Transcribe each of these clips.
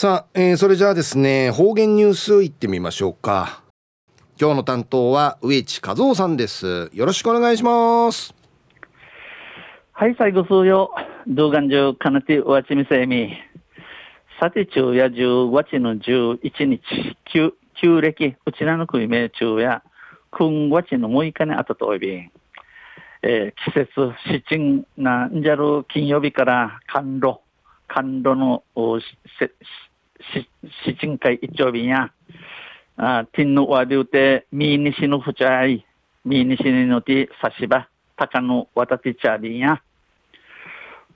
さあ、えー、それじゃあですね方言ニュースいってみましょうか。今日の担当は植地和夫さんです。よろしくお願いします。はい最後数よ。動画中かなてわちみせみ。さて中や10月の11日。旧旧暦。うちらの国名中や今月の6日にあたとおび。えー、季節七んなんじゃる金曜日から寒露。甘露の七ん会一丁便や。あティンのわでうてみにしのふちゃい。みにしにのてさしばたかのわたてちゃびんや。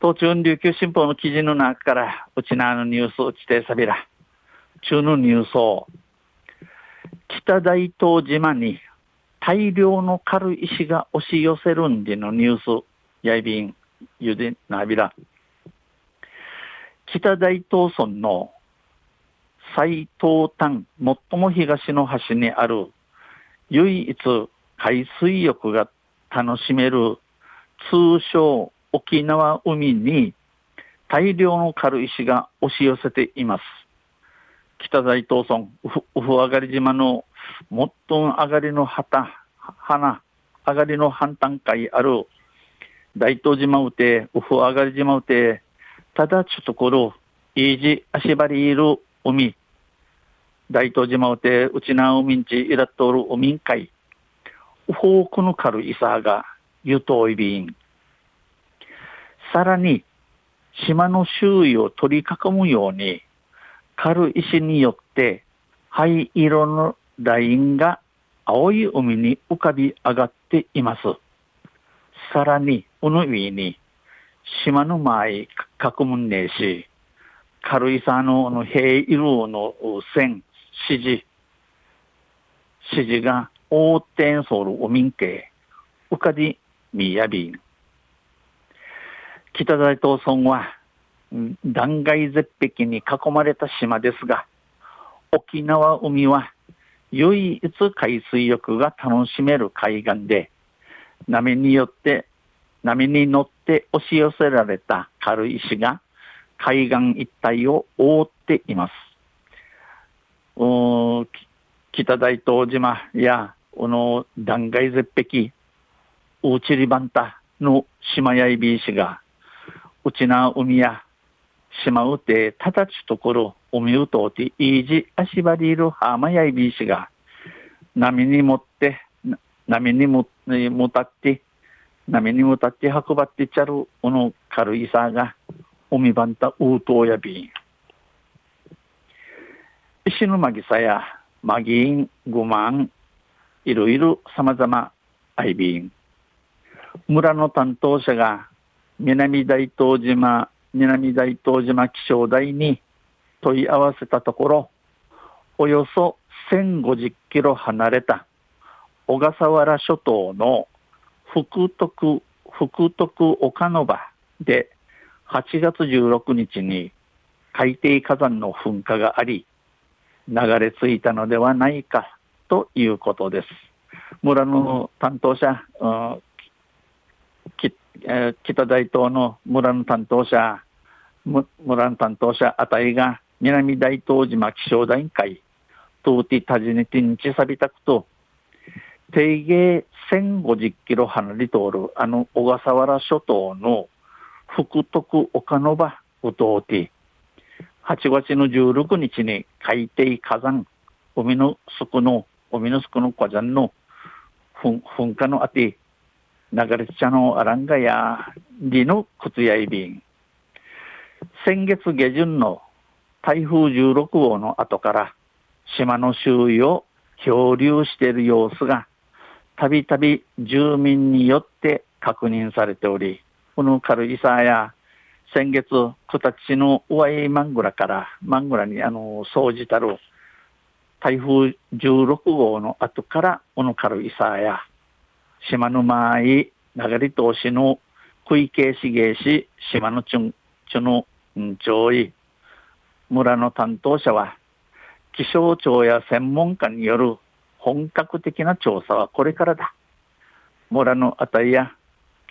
東中琉球新報の記事の中からうちなのニュースをちてさびら。中のニュースを。北大東島に大量の軽石が押し寄せるんでのニュースやいびんゆでなびら。北大東村の最東端、最も東の端にある唯一海水浴が楽しめる通称沖縄海に大量の軽石が押し寄せています。北大東村、ウフ上がり島の最も上がりの旗、花、上がりの反対会ある大東島うて、ウフ上がり島うて、ただちょっところ、いいじ足張りいる海、大東島うて、うちな海んちいらっとる海ん会、うほうくのかるいさが、ゆといびん。さらに、島の周囲を取り囲むように、軽石によって灰色のラインが青い海に浮かび上がっています。さらに、うの上に島の前囲むんねえし、軽井沢のの平色の線、指示、指示が横転するお民家、うかりみやびん。北大東村は断崖絶壁に囲まれた島ですが、沖縄海は唯一海水浴が楽しめる海岸で、波によって、波に乗って押し寄せられた軽石が海岸一帯を覆っています。北大東島や、この断崖絶壁、ウチリバンタの島やいびいしが、うちな海や島うてたたちところ、海うとうていいじ足張りいる浜やいびいしが、波に持って、波にも、もたって、波にもたって運ばってちゃる、この軽いさが、海バンタウートーやびん。石のまぎさや、まぎん、ごまん、いろいろ様々、あいびん。村の担当者が、南大東島、南大東島気象台に問い合わせたところ、およそ1050キロ離れた小笠原諸島の福徳、福徳岡の場で8月16日に海底火山の噴火があり、流れ着いたのではないかということです。村の担当者、北大東の村の担当者、村の担当者あたりが南大東島気象台会、トーティタジネティンチサビタクと、定芸1050キロ離れ通るあの小笠原諸島の福徳岡の場うとうて、8月の16日に海底火山、海の底の、海の底の火山の噴火のあて、流れちゃのアランガや、リの靴やいびん。先月下旬の台風16号の後から、島の周囲を漂流している様子が、たびたび住民によって確認されており、この軽井沢や先月、九立の上井マングラから、マングラにあの、総じたる台風16号の後から、この軽井沢や、島の前、流れ通しの小池茂市、島のちゅん、ちゅの、んちょい、村の担当者は、気象庁や専門家による本格的な調査はこれからだ。村のあたりや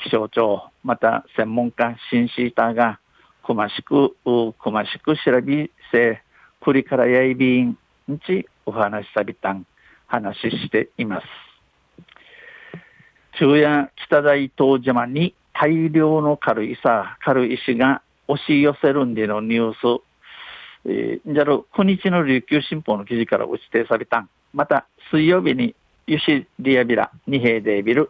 気象庁、また専門家、シンシーターが、くましく、くましく調べせ、これからやいびんんちお話しさびたん話しています。昼夜北大東島に大量の軽石軽石が押し寄せるんでのニュース、えー、じゃろ、9日の琉球新報の記事から指定されたんまた、水曜日に、ユシリアビラ、二平デビル。